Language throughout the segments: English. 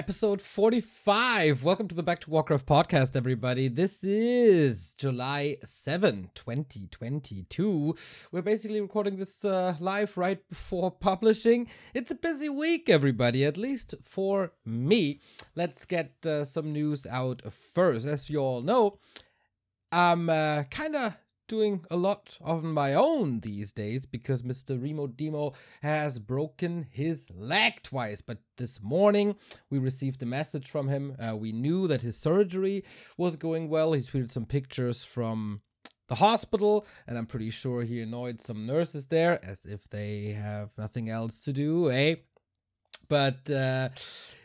episode 45. Welcome to the Back to Warcraft podcast, everybody. This is July 7, 2022. We're basically recording this uh, live right before publishing. It's a busy week, everybody, at least for me. Let's get uh, some news out first. As you all know, I'm uh, kind of doing a lot on my own these days because Mr. Remo Demo has broken his leg twice. But this morning we received a message from him. Uh, we knew that his surgery was going well. He tweeted some pictures from the hospital, and I'm pretty sure he annoyed some nurses there as if they have nothing else to do, eh? But uh,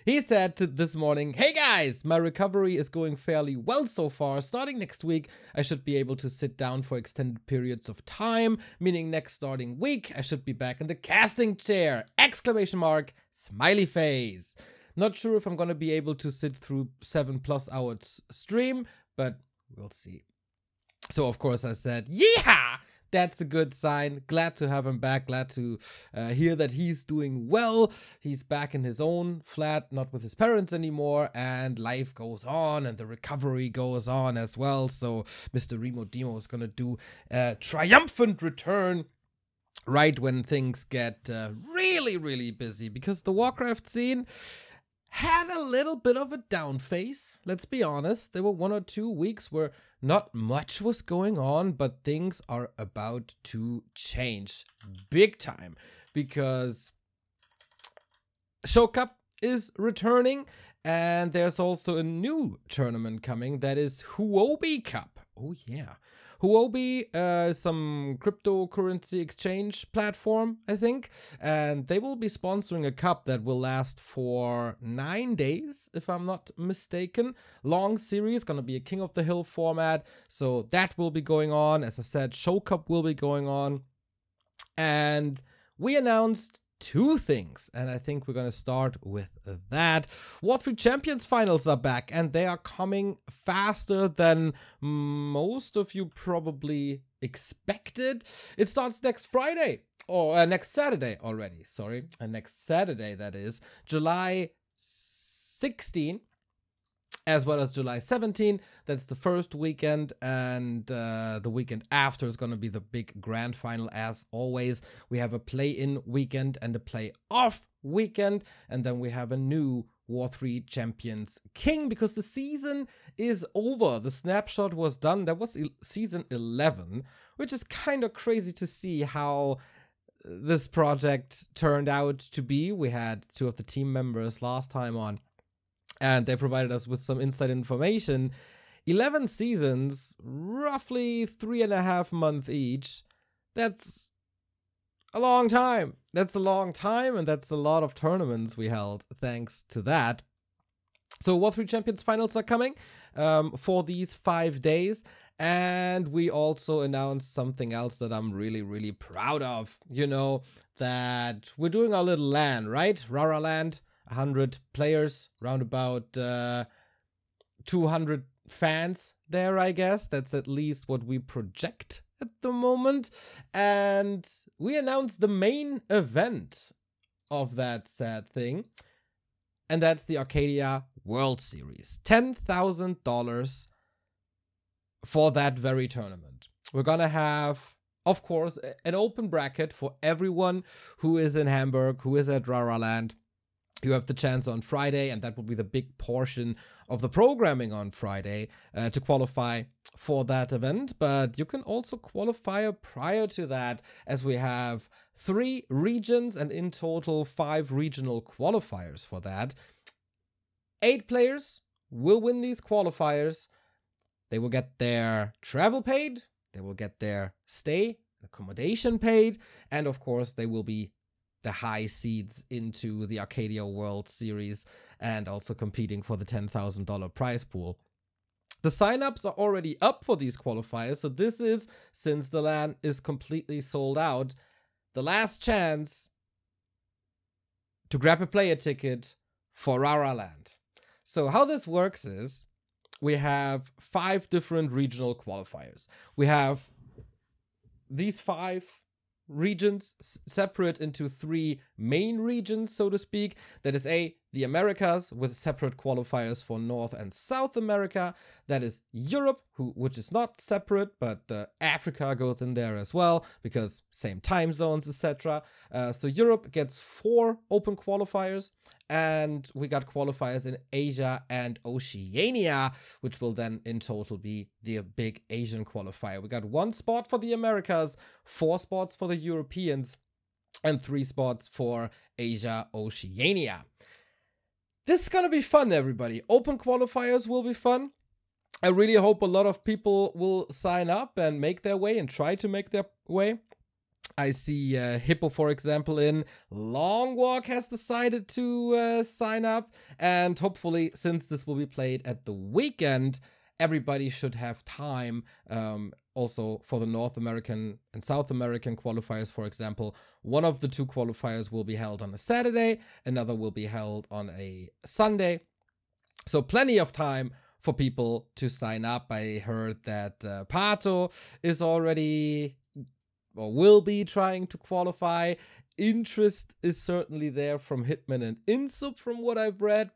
he said this morning, Hey guys, my recovery is going fairly well so far. Starting next week, I should be able to sit down for extended periods of time, meaning next starting week, I should be back in the casting chair! Exclamation mark, smiley face. Not sure if I'm gonna be able to sit through seven plus hours stream, but we'll see. So, of course, I said, Yeah! That's a good sign. Glad to have him back. Glad to uh, hear that he's doing well. He's back in his own flat, not with his parents anymore, and life goes on and the recovery goes on as well. So Mr. Remo Demo is gonna do a triumphant return right when things get uh, really, really busy because the Warcraft scene had a little bit of a down phase. Let's be honest. There were one or two weeks where not much was going on, but things are about to change big time because Show Cup is returning and there's also a new tournament coming that is Huobi Cup. Oh, yeah. Huobi, uh, some cryptocurrency exchange platform, I think, and they will be sponsoring a cup that will last for nine days, if I'm not mistaken. Long series, gonna be a King of the Hill format, so that will be going on. As I said, Show Cup will be going on, and we announced two things, and I think we're gonna start with that. War 3 Champions finals are back, and they are coming faster than most of you probably expected. It starts next Friday, or uh, next Saturday already, sorry, and next Saturday, that is, July 16 as well as July 17. That's the first weekend, and uh, the weekend after is going to be the big grand final. As always, we have a play in weekend and a play off weekend, and then we have a new War 3 Champions King because the season is over. The snapshot was done. That was season 11, which is kind of crazy to see how this project turned out to be. We had two of the team members last time on and they provided us with some inside information. 11 seasons, roughly three and a half month each. That's a long time. That's a long time, and that's a lot of tournaments we held thanks to that. So, War 3 Champions finals are coming um, for these five days. And we also announced something else that I'm really, really proud of. You know, that we're doing our little LAN, right? Rara Land 100 players, round about uh, 200 fans there, I guess. That's at least what we project at the moment. And we announced the main event of that sad thing. And that's the RCADIA World Series. $10,000 for that very tournament. We're going to have, of course, an open bracket for everyone who is in Hamburg, who is at Rara Land you have the chance on Friday, and that will be the big portion of the programming on Friday uh, to qualify for that event. But you can also qualify prior to that, as we have three regions and in total five regional qualifiers for that. Eight players will win these qualifiers. They will get their travel paid, they will get their stay, accommodation paid, and of course, they will be the high seeds into the RCADIA World Series and also competing for the $10,000 prize pool. The signups are already up for these qualifiers, so this is, since the LAN is completely sold out, the last chance to grab a player ticket for Rara Land. So, how this works is we have five different regional qualifiers. We have these five regions separate into three main regions, so to speak. That is A, the Americas with separate qualifiers for North and South America. That is Europe, who which is not separate, but uh, Africa goes in there as well because same time zones, etc. Uh, so Europe gets four open qualifiers, and we got qualifiers in Asia and Oceania, which will then in total be the big Asian qualifier. We got one spot for the Americas, four spots for the Europeans, and three spots for Asia Oceania. This is gonna be fun, everybody. Open qualifiers will be fun. I really hope a lot of people will sign up and make their way and try to make their way. I see uh, Hippo, for example, in Long Walk has decided to uh, sign up. And hopefully, since this will be played at the weekend, everybody should have time um, also for the North American and South American qualifiers, for example. One of the two qualifiers will be held on a Saturday, another will be held on a Sunday. So, plenty of time for people to sign up. I heard that uh, Pato is already or will be trying to qualify. Interest is certainly there from Hitman and Insup, from what I've read.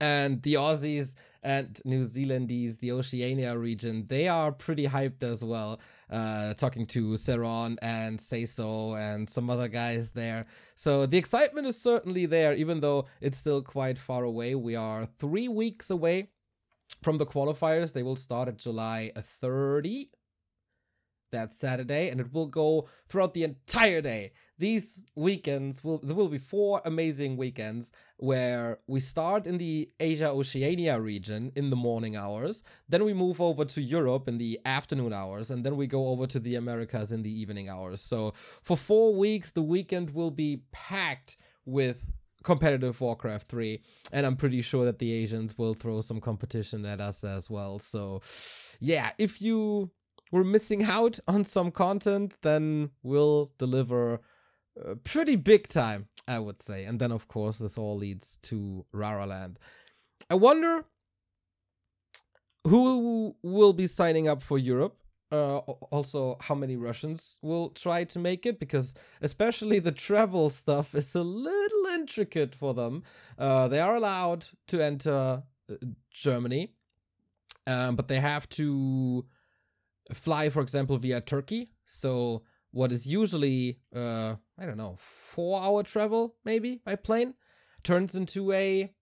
And the Aussies and New Zealandies, the Oceania region, they are pretty hyped as well. Uh, talking to Seron and Seiso and some other guys there. So the excitement is certainly there, even though it's still quite far away. We are three weeks away from the qualifiers. They will start at July 30 that Saturday, and it will go throughout the entire day. These weekends will there will be four amazing weekends where we start in the Asia Oceania region in the morning hours, then we move over to Europe in the afternoon hours, and then we go over to the Americas in the evening hours. So for four weeks, the weekend will be packed with competitive Warcraft 3 and I'm pretty sure that the Asians will throw some competition at us as well. So yeah, if you were missing out on some content, then we'll deliver uh, pretty big time, I would say. And then of course this all leads to Raraland. I wonder who will be signing up for Europe uh, also how many Russians will try to make it because especially the travel stuff is a little intricate for them. Uh, they are allowed to enter uh, Germany, um, but they have to fly, for example, via Turkey. So what is usually uh, I don't know four hour travel maybe by plane turns into a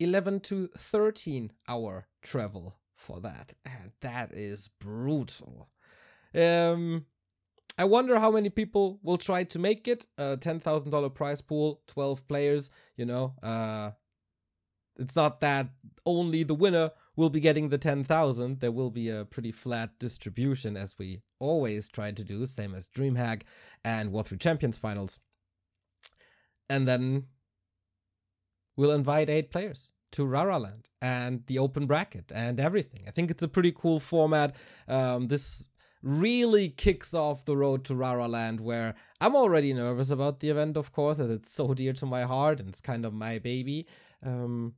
11 to 13 hour travel for that. And that is brutal. Um, I wonder how many people will try to make it. A $10,000 prize pool, 12 players, you know. Uh, it's not that only the winner will be getting the 10,000. There will be a pretty flat distribution as we always try to do, same as DreamHack and War 3 Champions finals. And then we'll invite eight players to Raraland and the open bracket and everything. I think it's a pretty cool format. Um, this really kicks off the road to Raraland, where I'm already nervous about the event, of course, as it's so dear to my heart and it's kind of my baby. Um,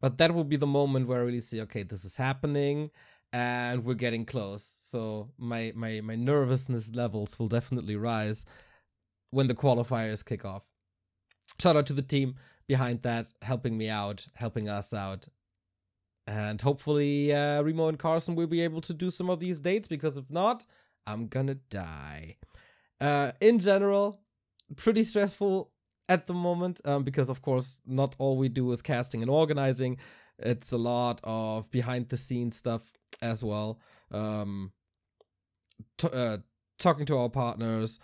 but that will be the moment where I really see, okay, this is happening and we're getting close. So my my my nervousness levels will definitely rise when the qualifiers kick off. Shout out to the team behind that, helping me out, helping us out. And hopefully, uh, Remo and Carson will be able to do some of these dates because if not, I'm gonna die. Uh, in general, pretty stressful at the moment um, because, of course, not all we do is casting and organizing. It's a lot of behind the scenes stuff as well. Um, t- uh, talking to our partners,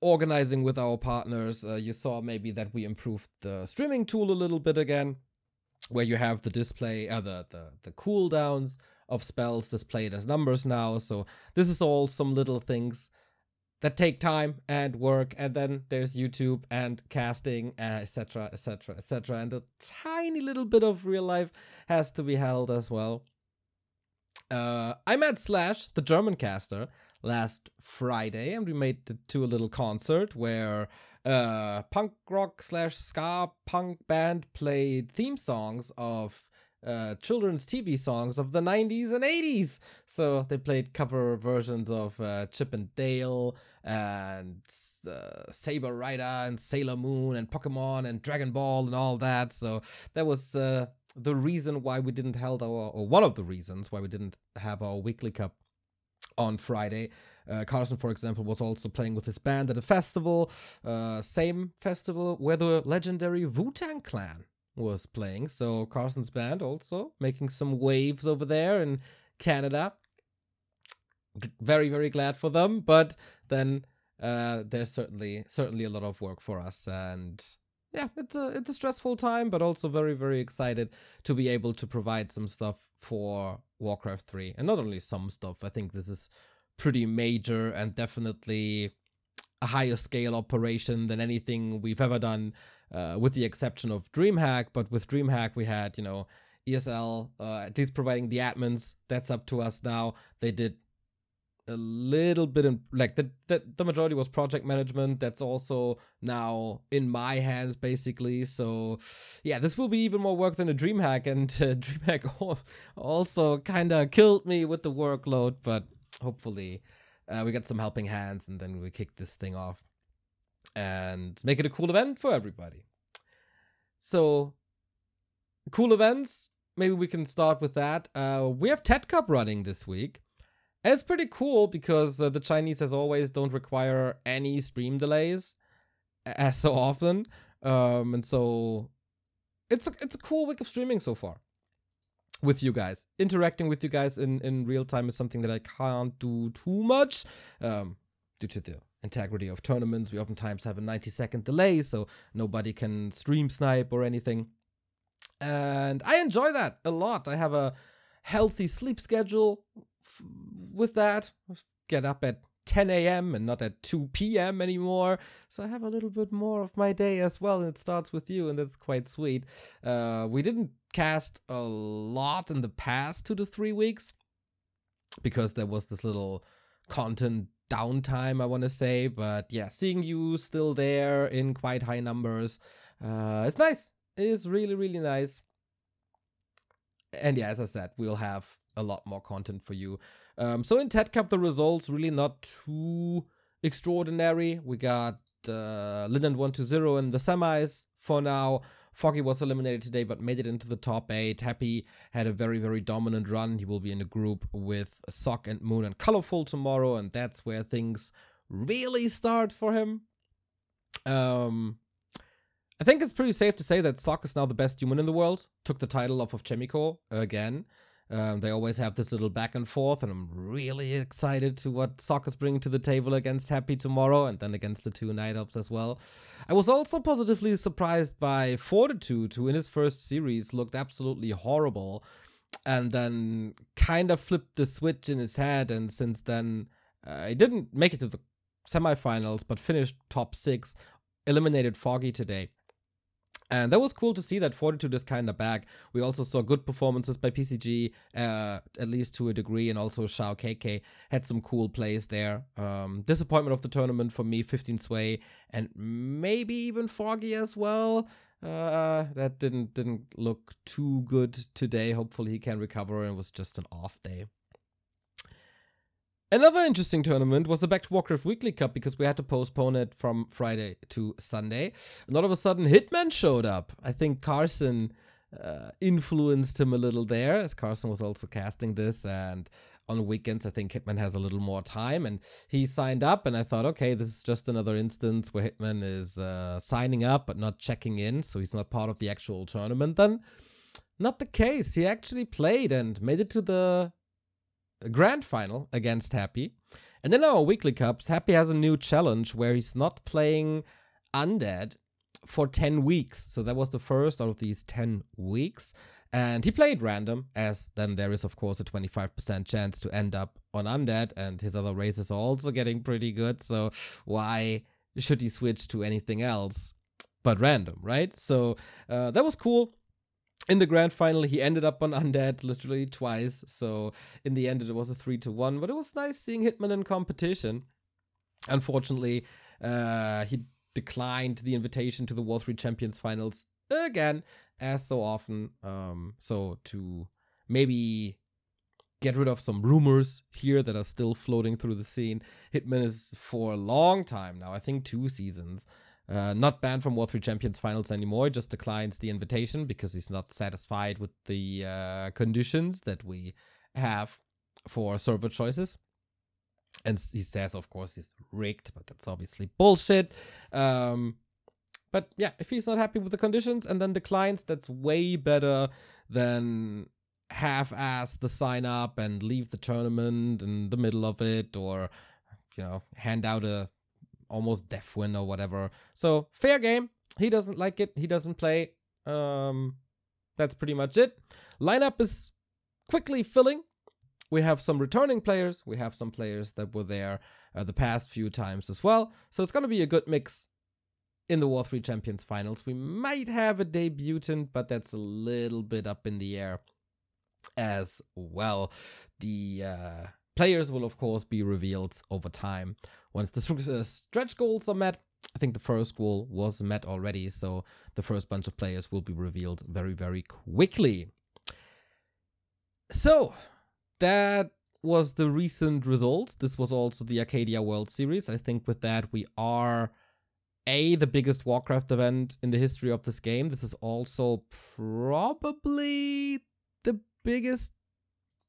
organizing with our partners. Uh, you saw maybe that we improved the streaming tool a little bit again, where you have the display, uh, the, the, the cooldowns of spells displayed as numbers now. So this is all some little things that take time and work and then there's youtube and casting etc etc etc and a tiny little bit of real life has to be held as well. Uh, i met slash the german caster last Friday, and we made it to a little concert where uh, punk rock slash ska punk band played theme songs of uh, children's TV songs of the 90s and 80s. So they played cover versions of uh, Chip and Dale and uh, Saber Rider and Sailor Moon and Pokemon and Dragon Ball and all that. So that was uh, the reason why we didn't held our, or one of the reasons why we didn't have our weekly cup on Friday. Uh, Carson, for example, was also playing with his band at a festival, uh, same festival where the legendary Wu Tang Clan was playing. So Carson's band also making some waves over there in Canada. Very, very glad for them. But then uh, there's certainly certainly a lot of work for us, and yeah, it's a it's a stressful time, but also very, very excited to be able to provide some stuff for Warcraft 3. And not only some stuff, I think this is pretty major and definitely a higher scale operation than anything we've ever done, uh, with the exception of DreamHack. But with DreamHack, we had, you know, ESL, uh, at least providing the admins. That's up to us now. They did a little bit in like the, the the majority was project management that's also now in my hands basically so yeah this will be even more work than a dreamhack and uh, dreamhack also kind of killed me with the workload but hopefully uh, we get some helping hands and then we kick this thing off and make it a cool event for everybody so cool events maybe we can start with that uh, we have ted cup running this week and it's pretty cool because uh, the Chinese, as always, don't require any stream delays as so often. Um, and so it's a, it's a cool week of streaming so far with you guys. Interacting with you guys in, in real time is something that I can't do too much um, due to the integrity of tournaments. We oftentimes have a 90 second delay, so nobody can stream snipe or anything. And I enjoy that a lot. I have a healthy sleep schedule with that. Get up at 10 a.m. and not at 2 p.m. anymore. So I have a little bit more of my day as well. And it starts with you, and that's quite sweet. Uh, we didn't cast a lot in the past two to three weeks because there was this little content downtime, I want to say. But yeah, seeing you still there in quite high numbers, uh, it's nice. It is really, really nice. And yeah, as I said, we'll have a lot more content for you. Um, so in TED Cup, the results really not too extraordinary. We got uh, Linden 1 to 0 in the semis for now. Foggy was eliminated today but made it into the top 8. Happy had a very, very dominant run. He will be in a group with Sok and Moon and Colorful tomorrow, and that's where things really start for him. Um, I think it's pretty safe to say that Sok is now the best human in the world. Took the title off of Chemico again. Um, they always have this little back and forth, and I'm really excited to what Soccer's bringing to the table against Happy tomorrow, and then against the two Night Elves as well. I was also positively surprised by Fortitude, who in his first series looked absolutely horrible, and then kind of flipped the switch in his head, and since then, uh, he didn't make it to the semifinals, but finished top six, eliminated Foggy today. And that was cool to see that Fortitude is kind of back. We also saw good performances by PCG, uh, at least to a degree, and also Shao KK had some cool plays there. Um, disappointment of the tournament for me, 15 Sway, and maybe even Foggy as well. Uh, that didn't didn't look too good today. Hopefully he can recover and was just an off day. Another interesting tournament was the Back to Warcraft Weekly Cup because we had to postpone it from Friday to Sunday. And all of a sudden, Hitman showed up. I think Carson uh, influenced him a little there, as Carson was also casting this. And on weekends, I think Hitman has a little more time. And he signed up, and I thought, okay, this is just another instance where Hitman is uh, signing up but not checking in. So he's not part of the actual tournament then. Not the case. He actually played and made it to the grand final against Happy. And then our weekly cups, Happy has a new challenge where he's not playing Undead for 10 weeks. So that was the first out of these 10 weeks. And he played random, as then there is, of course, a 25% chance to end up on Undead. And his other races are also getting pretty good. So why should he switch to anything else but random, right? So uh, that was cool in the grand final, he ended up on Undead literally twice. So in the end, it was a three to one. But it was nice seeing Hitman in competition. Unfortunately, uh, he declined the invitation to the War 3 Champions finals again, as so often. Um, so to maybe get rid of some rumors here that are still floating through the scene. Hitman is for a long time now, I think two seasons, uh, not banned from War 3 Champions finals anymore, just declines the invitation because he's not satisfied with the uh, conditions that we have for server choices. And he says, of course, he's rigged, but that's obviously bullshit. Um, but yeah, if he's not happy with the conditions and then declines, that's way better than half-ass the sign up and leave the tournament in the middle of it or you know hand out a almost death win or whatever. So fair game. He doesn't like it. He doesn't play. Um that's pretty much it. Lineup is quickly filling. We have some returning players. We have some players that were there uh, the past few times as well. So it's going to be a good mix in the War 3 Champions finals. We might have a debutant, but that's a little bit up in the air as well. The uh, players will, of course, be revealed over time once the uh, stretch goals are met. I think the first goal was met already, so the first bunch of players will be revealed very, very quickly. So, that was the recent results. This was also the RCADIA World Series. I think with that, we are a the biggest Warcraft event in the history of this game. This is also probably the biggest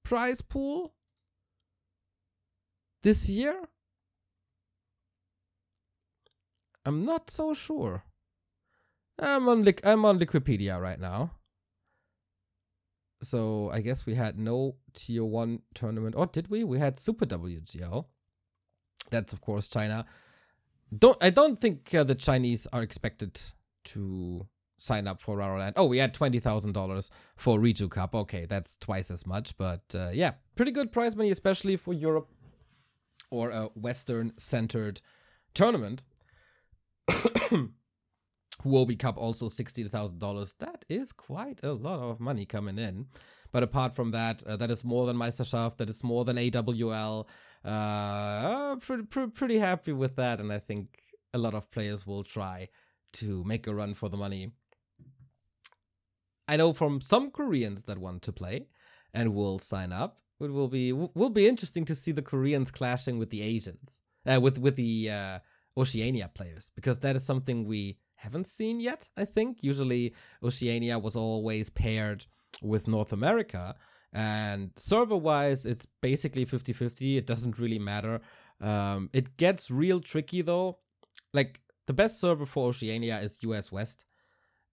prize pool this year? I'm not so sure. I'm on I'm on Wikipedia right now. So I guess we had no tier one tournament. Or did we? We had Super WGL. That's of course China. Don't I don't think uh, the Chinese are expected to sign up for Land. Oh, we had twenty thousand dollars for Riju Cup. Okay, that's twice as much, but uh, yeah, pretty good prize money, especially for Europe or a Western-centered tournament. Huobi Cup also sixty thousand dollars. That is quite a lot of money coming in. But apart from that, uh, that is more than Meisterschaft. That is more than AWL. Uh, pretty happy with that, and I think a lot of players will try to make a run for the money. I know from some Koreans that want to play and will sign up. It will be will be interesting to see the Koreans clashing with the Asians, uh, with with the uh, Oceania players, because that is something we haven't seen yet. I think usually Oceania was always paired with North America, and server wise, it's basically 50 50. It doesn't really matter. Um, it gets real tricky though. Like the best server for Oceania is US West.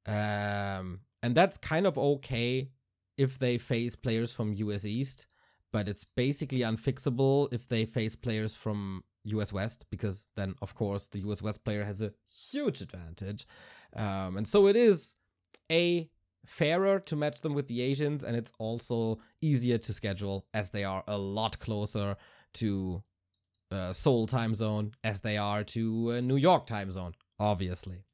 Um, and that's kind of okay if they face players from US East, but it's basically unfixable if they face players from US West, because then, of course, the US West player has a huge advantage. Um, and so it is a fairer to match them with the Asians, and it's also easier to schedule as they are a lot closer to uh, Seoul time zone as they are to uh, New York time zone, obviously.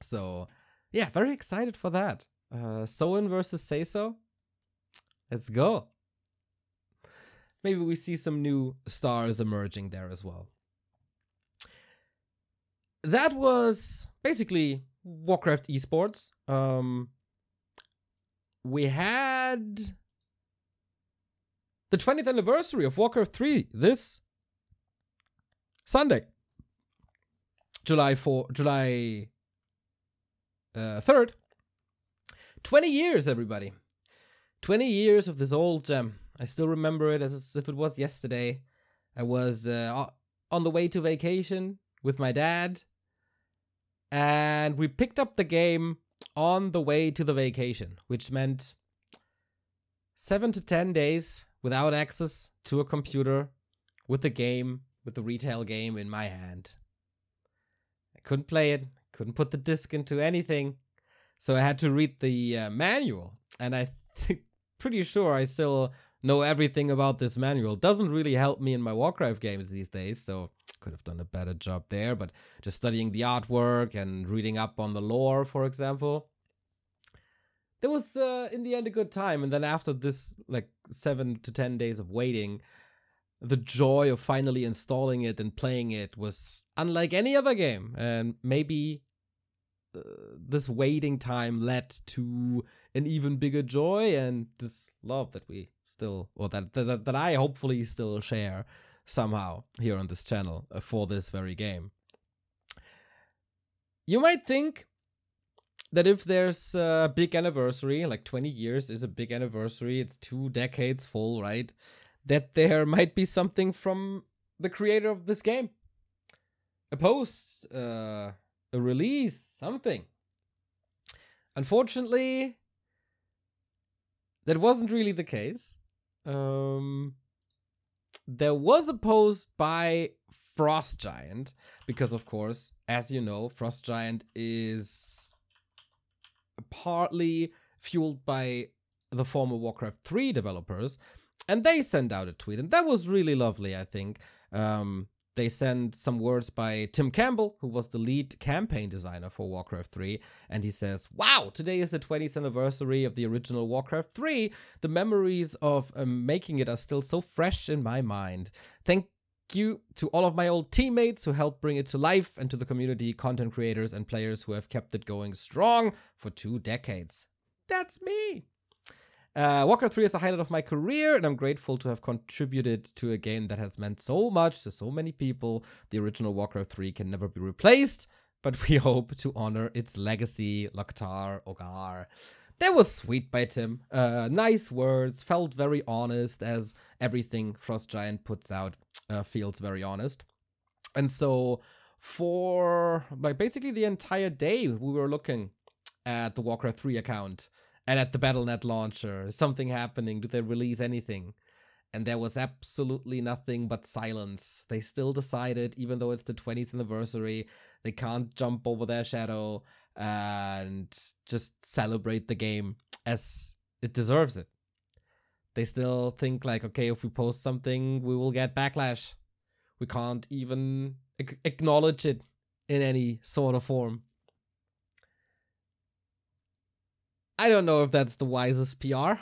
So yeah, very excited for that. Uh, Soin versus Seiso. Let's go. Maybe we see some new stars emerging there as well. That was basically Warcraft esports. Um, we had the 20th anniversary of Warcraft 3 this Sunday. July 4 July uh, third, 20 years, everybody. 20 years of this old gem. I still remember it as if it was yesterday. I was uh, on the way to vacation with my dad, and we picked up the game on the way to the vacation, which meant seven to 10 days without access to a computer with the game, with the retail game in my hand. I couldn't play it, couldn't put the disc into anything. So I had to read the uh, manual. And I think pretty sure I still know everything about this manual. Doesn't really help me in my Warcraft games these days, so could have done a better job there. But just studying the artwork and reading up on the lore, for example, there was uh, in the end a good time. And then after this, like seven to ten days of waiting, the joy of finally installing it and playing it was unlike any other game. And maybe uh, this waiting time led to an even bigger joy and this love that we still or that that, that I hopefully still share somehow here on this channel uh, for this very game. You might think that if there's a big anniversary, like 20 years is a big anniversary, it's two decades full, right? That there might be something from the creator of this game. A post, uh, a release, something. Unfortunately, that wasn't really the case. Um, there was a post by Frost Giant, because of course, as you know, Frost Giant is partly fueled by the former Warcraft 3 developers, and they sent out a tweet, and that was really lovely, I think. Um, they sent some words by Tim Campbell, who was the lead campaign designer for Warcraft 3, and he says, Wow, today is the 20th anniversary of the original Warcraft 3. The memories of um, making it are still so fresh in my mind. Thank you to all of my old teammates who helped bring it to life, and to the community, content creators, and players who have kept it going strong for two decades. That's me. Uh, Warcraft 3 is a highlight of my career, and I'm grateful to have contributed to a game that has meant so much to so many people. The original Warcraft 3 can never be replaced, but we hope to honor its legacy, Loktar Ogar. That was sweet by Tim. Uh, nice words, felt very honest, as everything Frost Giant puts out uh, feels very honest. And so, for like basically the entire day, we were looking at the Warcraft 3 account and at the Battle.net launcher, is something happening? Do they release anything? And there was absolutely nothing but silence. They still decided, even though it's the 20th anniversary, they can't jump over their shadow and just celebrate the game as it deserves it. They still think, like, okay, if we post something, we will get backlash. We can't even acknowledge it in any sort of form. I don't know if that's the wisest PR.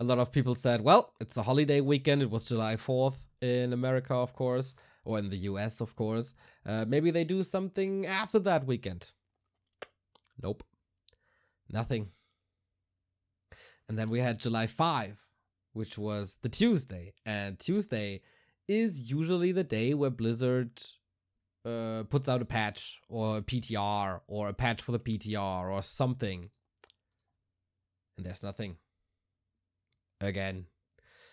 A lot of people said, well, it's a holiday weekend. It was July 4th in America, of course, or in the US, of course. Uh, maybe they do something after that weekend. Nope. Nothing. And then we had July 5, which was the Tuesday. And Tuesday is usually the day where Blizzard uh, puts out a patch or a PTR or a patch for the PTR or something. And there's nothing. Again.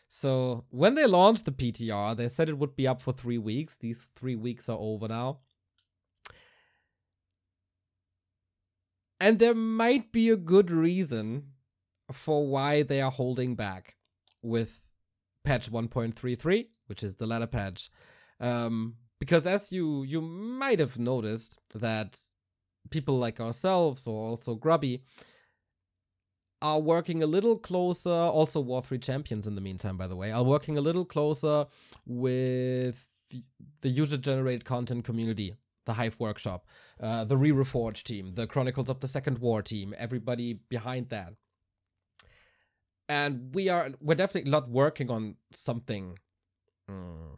So when they launched the PTR, they said it would be up for three weeks. These three weeks are over now. And there might be a good reason for why they are holding back with patch 1.33, which is the ladder patch. Um, because as you you might have noticed that people like ourselves or also grubby are working a little closer also war 3 champions in the meantime by the way are working a little closer with the user generated content community the hive workshop uh, the re-reforged team the chronicles of the second war team everybody behind that. And we are we're definitely not working on something mm,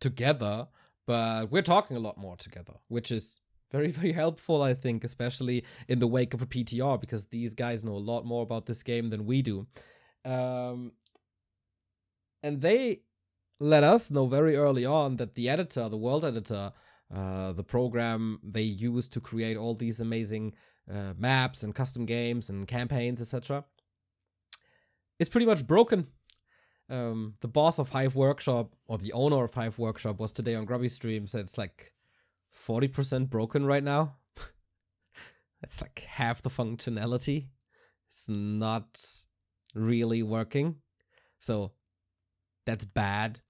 together but we're talking a lot more together, which is very, very helpful, I think, especially in the wake of a PTR, because these guys know a lot more about this game than we do. Um, and they let us know very early on that the editor, the world editor, uh, the program they use to create all these amazing uh, maps and custom games and campaigns, etc., is pretty much broken um, the boss of Hive Workshop or the owner of Hive Workshop was today on Grubby Stream. Said it's like forty percent broken right now. it's like half the functionality. It's not really working, so that's bad.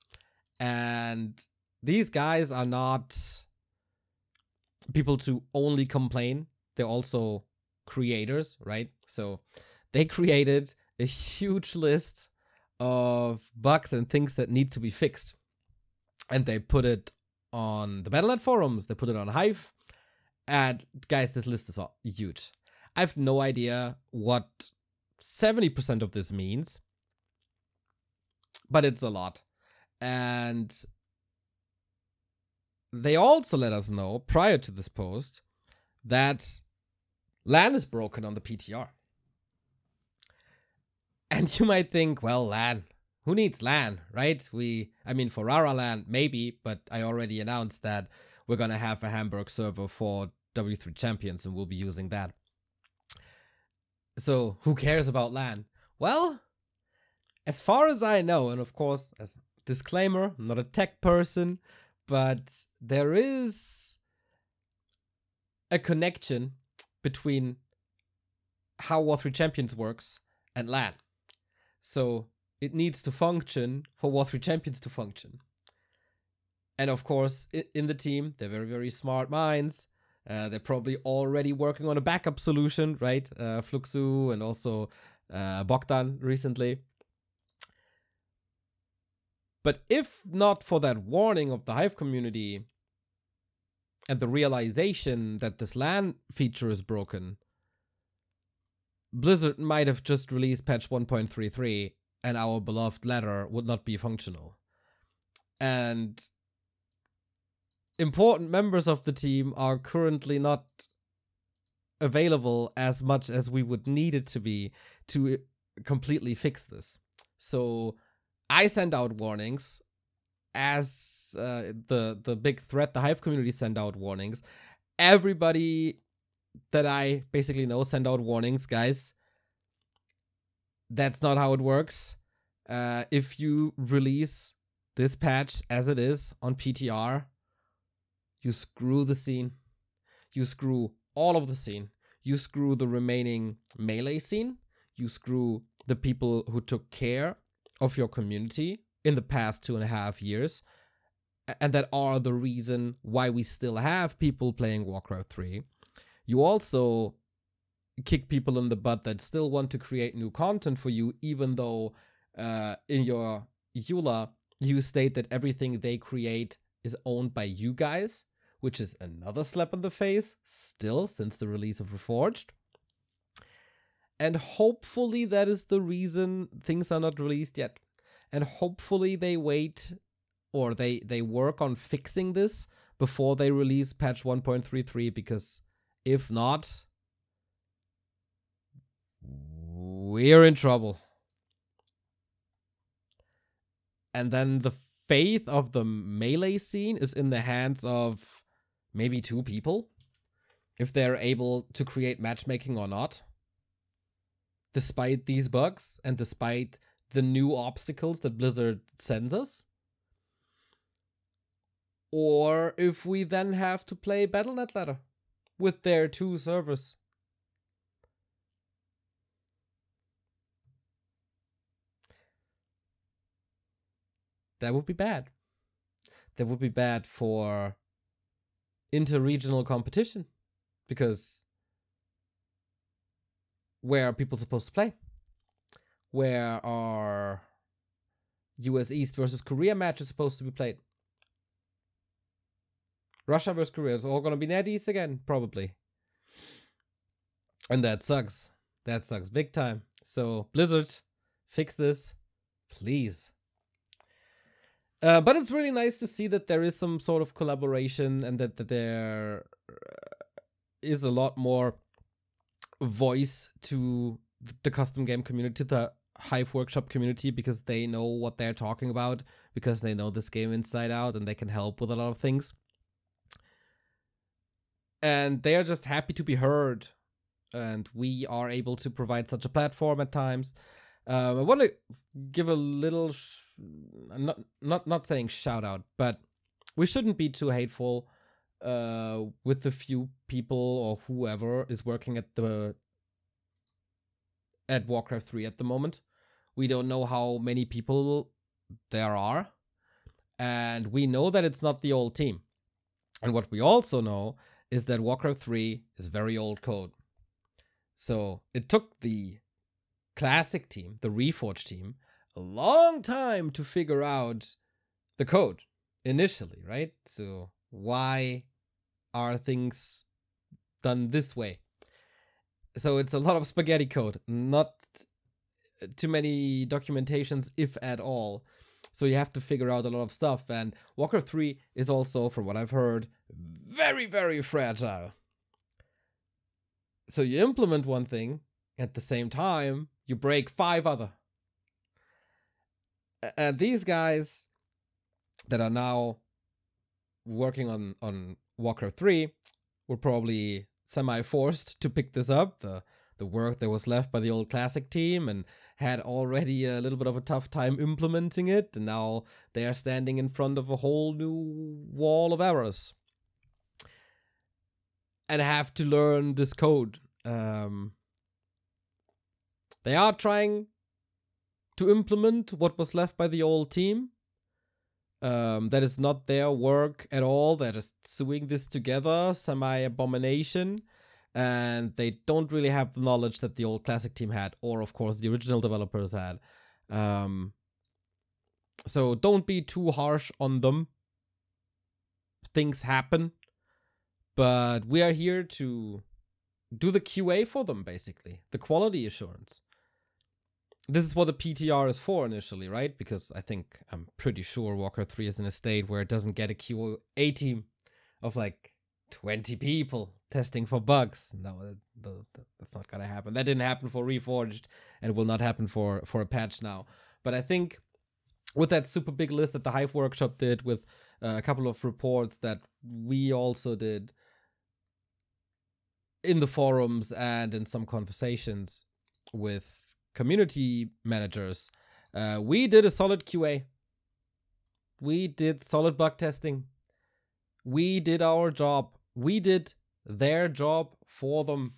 And these guys are not people to only complain. They're also creators, right? So they created a huge list of bugs and things that need to be fixed. And they put it on the Battle.net forums, they put it on Hive. And guys, this list is huge. I have no idea what 70% of this means, but it's a lot. And they also let us know prior to this post that LAN is broken on the PTR. And you might think, well, LAN, who needs LAN, right? We, I mean, for Rara LAN, maybe, but I already announced that we're going to have a Hamburg server for W3 Champions and we'll be using that. So who cares about LAN? Well, as far as I know, and of course, as disclaimer, I'm not a tech person, but there is a connection between how War 3 Champions works and LAN. So it needs to function for War 3 Champions to function. And of course, in the team, they're very, very smart minds. Uh, they're probably already working on a backup solution, right? Uh, Fluxu and also uh, Bogdan recently. But if not for that warning of the Hive community and the realization that this LAN feature is broken, Blizzard might have just released patch 1.33 and our beloved ladder would not be functional. And important members of the team are currently not available as much as we would need it to be to completely fix this. So I send out warnings as uh, the the big threat the hive community send out warnings. Everybody that I basically know send out warnings, guys. That's not how it works. Uh, if you release this patch as it is on PTR, you screw the scene. You screw all of the scene. You screw the remaining melee scene. You screw the people who took care of your community in the past two and a half years. And that are the reason why we still have people playing Warcraft 3 you also kick people in the butt that still want to create new content for you, even though uh, in your EULA you state that everything they create is owned by you guys, which is another slap in the face, still, since the release of Reforged. And hopefully that is the reason things are not released yet. And hopefully they wait or they, they work on fixing this before they release patch 1.33 because if not, we're in trouble. And then the faith of the melee scene is in the hands of maybe two people, if they're able to create matchmaking or not. Despite these bugs and despite the new obstacles that Blizzard sends us. Or if we then have to play Battle.net ladder with their two servers. That would be bad. That would be bad for interregional competition because where are people supposed to play? Where are US East versus Korea matches supposed to be played? Russia versus Korea is all gonna be NetEase again, probably. And that sucks. That sucks big time. So Blizzard, fix this, please. Uh, but it's really nice to see that there is some sort of collaboration and that, that there uh, a lot more voice to the custom game community, to the Hive Workshop community, because they know what they're talking about, because they know this game inside out and they can help with a lot of things and they are just happy to be heard. And we are able to provide such a platform at times. Um, i want to give a little sh- not not not saying shout out but we shouldn't be too hateful uh, with the few people or whoever is working at the at warcraft 3 at the moment. We don't know how many people there are and we know that it's not the old team. And what we also know is that Warcraft 3 is very old code. So it took the classic team, the Reforged team, a long time to figure out the code initially, right? So why are things done this way? So it's a lot of spaghetti code, not too many documentations, if at all. So you have to figure out a lot of stuff. And Walker 3 is also, from what I've heard, very, very fragile. So you implement one thing, at the same time, you break five other. And these guys that are now working on on Warcraft 3 were probably semi forced to pick this up. The the work that was left by the old classic team and had already a little bit of a tough time implementing it, and now they are standing in front of a whole new wall of errors and have to learn this code. Um, they are trying to implement what was left by the old team. Um, that is not their work at all. They're just sewing this together, semi abomination and they don't really have the knowledge that the old classic team had, or of course the original developers had. Um, so don't be too harsh on them. Things happen, but we are here to do the QA for them, basically, the quality assurance. This is what the PTR is for initially, right? Because I think I'm pretty sure Warcraft 3 is in a state where it doesn't get a QA team of like 20 people testing for bugs. No, that's not gonna happen. That didn't happen for Reforged, and will not happen for for a patch now. But I think with that super big list that the Hive Workshop did, with uh, a couple of reports that we also did in the forums and in some conversations with community managers, uh, we did a solid QA. We did solid bug testing. We did our job. We did their job for them.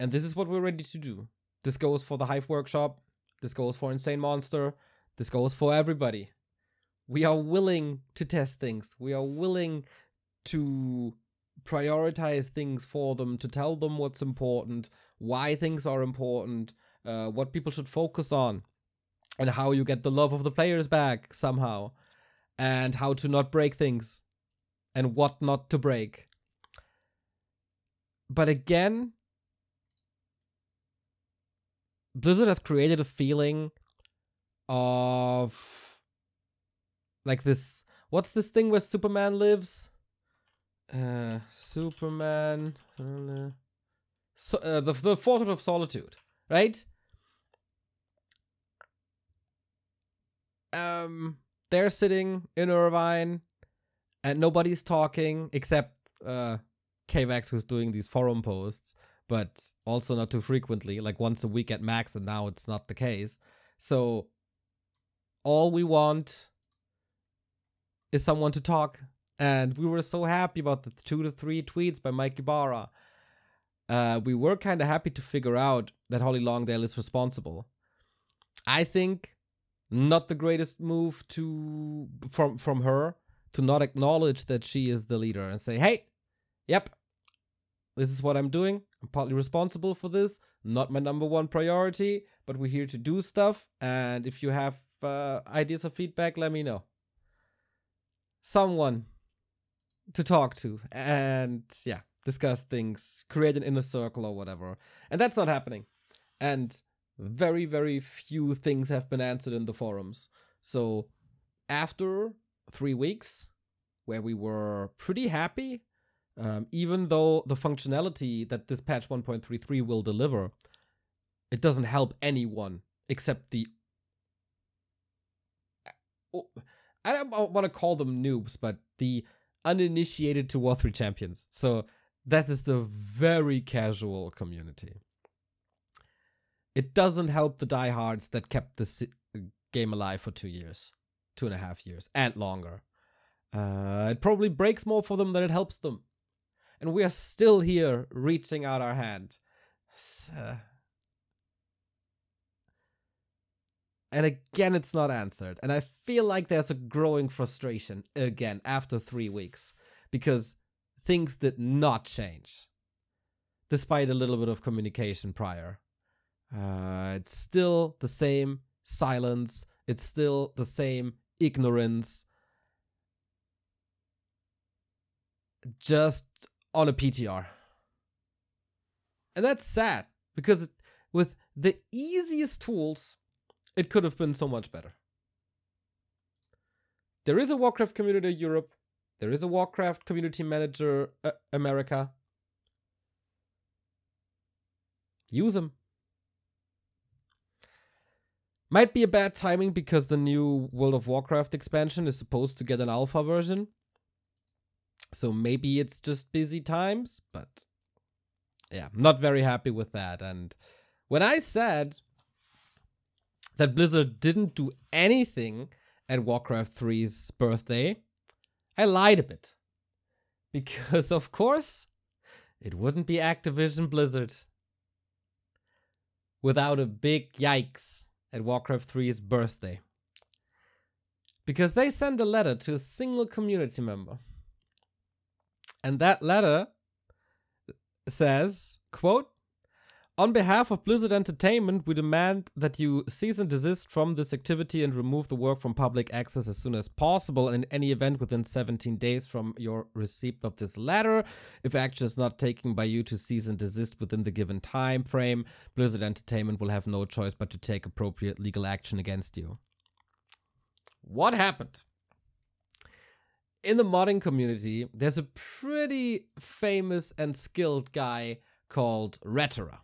And this is what we're ready to do. This goes for the Hive Workshop. This goes for Insane Monster. This goes for everybody. We are willing to test things. We are willing to prioritize things for them, to tell them what's important, why things are important, uh, what people should focus on, and how you get the love of the players back somehow, and how to not break things and what not to break. But again, Blizzard has created a feeling of like this what's this thing where Superman lives? Uh Superman so, uh, the the Fortress of Solitude, right? Um they're sitting in Irvine and nobody's talking except uh Kaivax who's doing these forum posts, but also not too frequently, like once a week at max, and now it's not the case. So all we want is someone to talk. And we were so happy about the two to three tweets by Mike Ibarra. Uh, we were kind of happy to figure out that Holly Longdale is responsible. I think not the greatest move to from from her to not acknowledge that she is the leader and say, hey, yep, this is what I'm doing. I'm partly responsible for this. Not my number one priority, but we're here to do stuff. And if you have uh, ideas or feedback, let me know. Someone to talk to and yeah, discuss things, create an inner circle or whatever. And that's not happening. And very, very few things have been answered in the forums. So after three weeks where we were pretty happy, um, even though the functionality that this patch 1.33 will deliver, it doesn't help anyone except the. Oh, I don't want to call them noobs, but the uninitiated to War 3 champions. So that is the very casual community. It doesn't help the diehards that kept the game alive for two years two and a half years and longer. Uh, it probably breaks more for them than it helps them. And we are still here reaching out our hand. And again, it's not answered. And I feel like there's a growing frustration again after three weeks because things did not change despite a little bit of communication prior. Uh, it's still the same silence, it's still the same ignorance just on a PTR. And that's sad because with the easiest tools, it could have been so much better. There is a Warcraft community Europe. There is a Warcraft community manager uh, America. Use them. Might be a bad timing because the new World of Warcraft expansion is supposed to get an alpha version. So maybe it's just busy times, but yeah, not very happy with that. And when I said that Blizzard didn't do anything at Warcraft 3's birthday, I lied a bit. Because, of course, it wouldn't be Activision Blizzard without a big yikes at Warcraft 3's birthday. Because they send a letter to a single community member. And that letter says, quote, on behalf of Blizzard Entertainment, we demand that you cease and desist from this activity and remove the work from public access as soon as possible. And in any event, within 17 days from your receipt of this letter, if action is not taken by you to cease and desist within the given time frame, Blizzard Entertainment will have no choice but to take appropriate legal action against you. What happened? In the modding community, there's a pretty famous and skilled guy called Retera.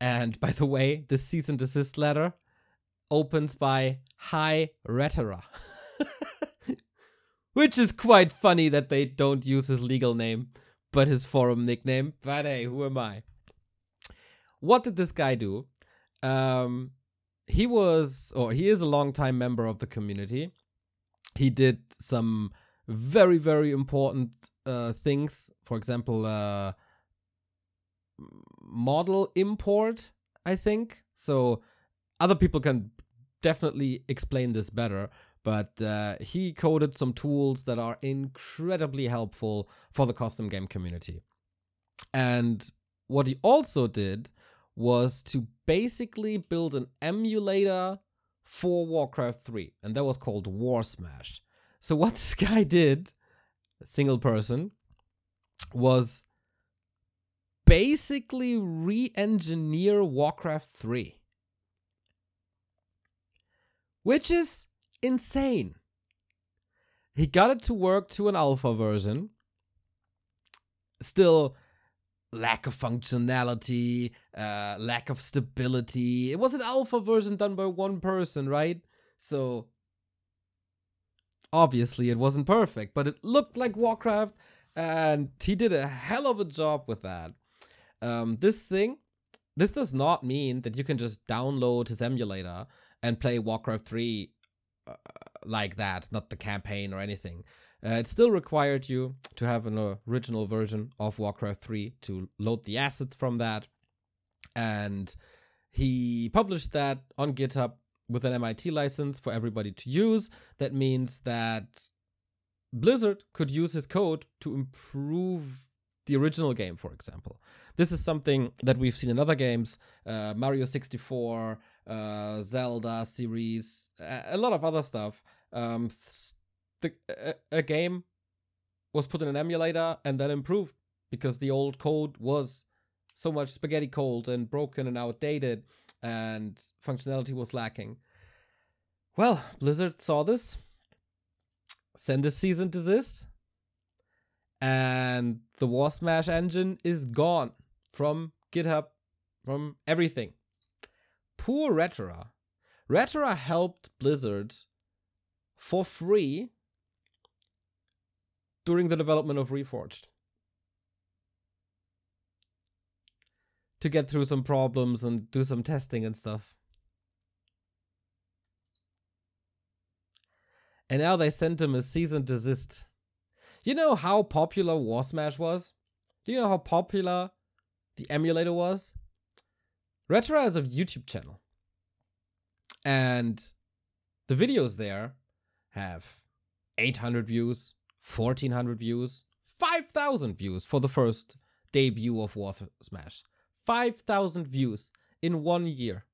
And by the way, this cease and desist letter opens by Hi Retera. Which is quite funny that they don't use his legal name, but his forum nickname. But hey, who am I? What did this guy do? Um, he was, or he is a longtime member of the community. He did some very, very important uh, things. For example, uh, model import, I think. So other people can definitely explain this better, but uh, he coded some tools that are incredibly helpful for the custom game community. And what he also did was to basically build an emulator for Warcraft 3, and that was called Warsmash. So, what this guy did, single person, was basically re engineer Warcraft 3. Which is insane. He got it to work to an alpha version. Still, lack of functionality, uh, lack of stability. It was an alpha version done by one person, right? So, obviously, it wasn't perfect, but it looked like Warcraft, and he did a hell of a job with that. Um, this thing, this does not mean that you can just download his emulator and play Warcraft 3 uh, like that, not the campaign or anything. Uh, it still required you to have an original version of Warcraft 3 to load the assets from that. And he published that on GitHub with an MIT license for everybody to use. That means that Blizzard could use his code to improve the original game, for example. This is something that we've seen in other games, uh, Mario 64, uh, Zelda series, a, lot of other stuff. Um, the, a, a game was put in an emulator and then improved because the old code was so much spaghetti cold and broken and outdated and functionality was lacking. Well, Blizzard saw this, send a cease and desist, and the Warsmash engine is gone from GitHub, from everything. Poor Retera. Retera helped Blizzard for free during the development of Reforged. To get through some problems and do some testing and stuff. And now they sent him a cease and desist. You know how popular Warsmash was? Do you know how popular the emulator was? Retera has a YouTube channel. And the videos there have 800 views, 1400 views, 5000 views for the first debut of War Smash. 5000 views in one year.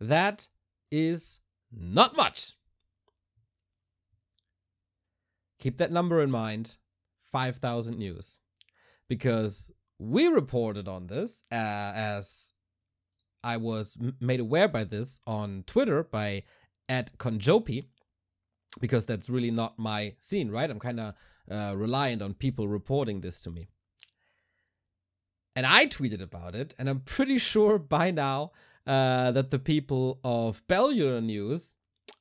That is not much. Keep that number in mind 5000 news. Because we reported on this uh, as i was made aware by this on twitter by at conjopi because that's really not my scene right? I'm kind of uh, reliant on people reporting this to me. And I tweeted about it, and I'm pretty sure by now uh, that the people of Bellular News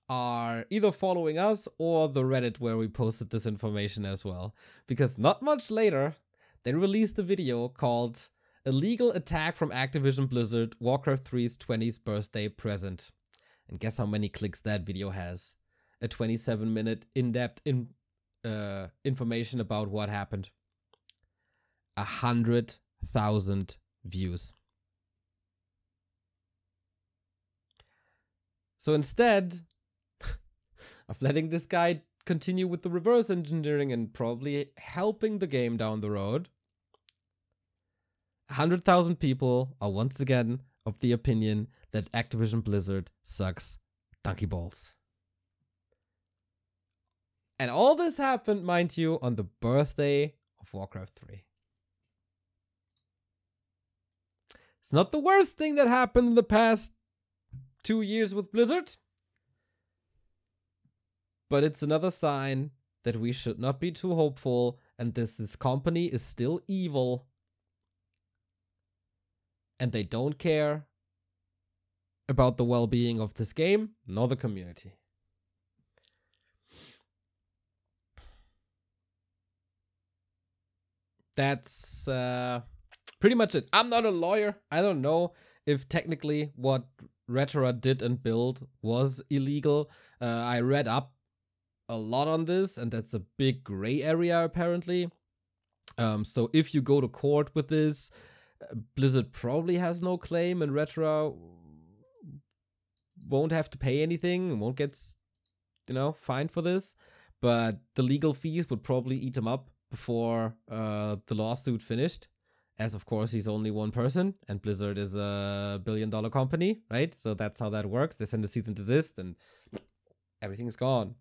are either following us or the Reddit where we posted this information as well. Because not much later, they released a video called Illegal Attack from Activision Blizzard Warcraft 3's 20th birthday present. And guess how many clicks that video has? A 27 minute in depth in, uh, information about what happened. A hundred thousand views. So instead of letting this guy continue with the reverse engineering and probably helping the game down the road, 100,000 people are once again of the opinion that Activision Blizzard sucks donkey balls. And all this happened, mind you, on the birthday of Warcraft 3. It's not the worst thing that happened in the past two years with Blizzard. But it's another sign that we should not be too hopeful and this, this company is still evil. And they don't care about the well being of this game nor the community. That's uh, pretty much it. I'm not a lawyer. I don't know if technically what Retera did and built was illegal. Uh, I read up a lot on this, and that's a big gray area apparently. Um, so if you go to court with this, Blizzard probably has no claim, and Retera won't have to pay anything, won't get, you know, fined for this. But the legal fees would probably eat him up before uh, the lawsuit finished as of course he's only one person and blizzard is a billion dollar company right so that's how that works they send a cease and desist and everything's gone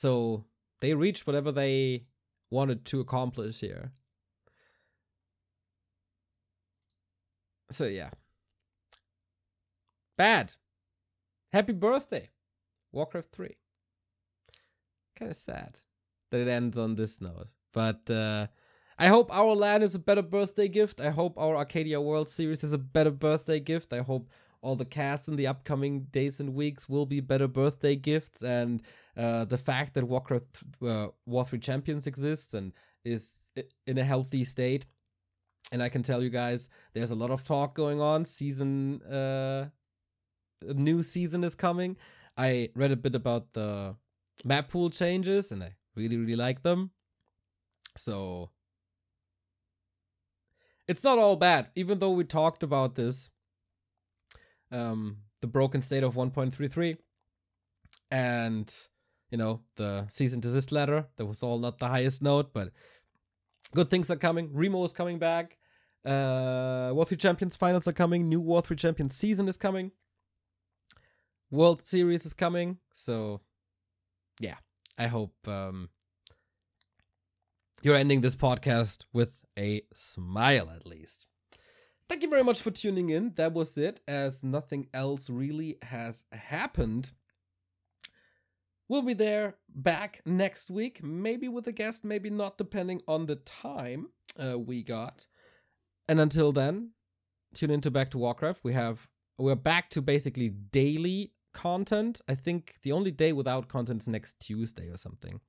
so they reached whatever they wanted to accomplish here. So yeah. Bad. Happy birthday. Warcraft 3 kind of sad that it ends on this note but uh I hope our Land is a better birthday gift. I hope our RCADIA World Series is a better birthday gift. I hope all the cast in the upcoming days and weeks will be better birthday gifts. And uh, the fact that Warcraft uh, War 3 Champions exists and is in a healthy state. And I can tell you guys, there's a lot of talk going on. Season, uh, new season is coming. I read a bit about the map pool changes and I really, really like them. So it's not all bad, even though we talked about this. Um, the broken state of 1.33 and you know the cease and desist letter that was all not the highest note but good things are coming. Remo is coming back. Uh war 3 champions finals are coming. New war 3 champions season is coming. World series is coming. So yeah i hope um you're ending this podcast with a smile at least. Thank you very much for tuning in. That was it, as nothing else really has happened. We'll be there back next week, maybe with a guest, maybe not, depending on the time uh, we got. And until then, tune into Back to Warcraft. We have we're back to basically daily content. I think the only day without content is next Tuesday or something.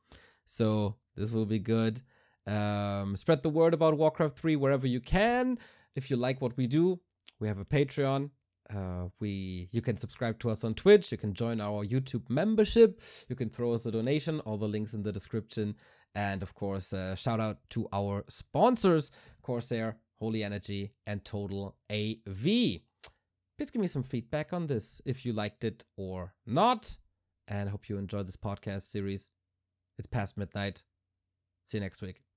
So this will be good. Um, spread the word about Warcraft 3 wherever you can. If you like what we do, we have a Patreon. Uh, we you can subscribe to us on Twitch. You can join our YouTube membership. You can throw us a donation. All the links in the description. And of course, uh, shout out to our sponsors: Corsair, Holy Energy, and Total AV. Please give me some feedback on this if you liked it or not. And hope you enjoyed this podcast series. It's past midnight. See you next week.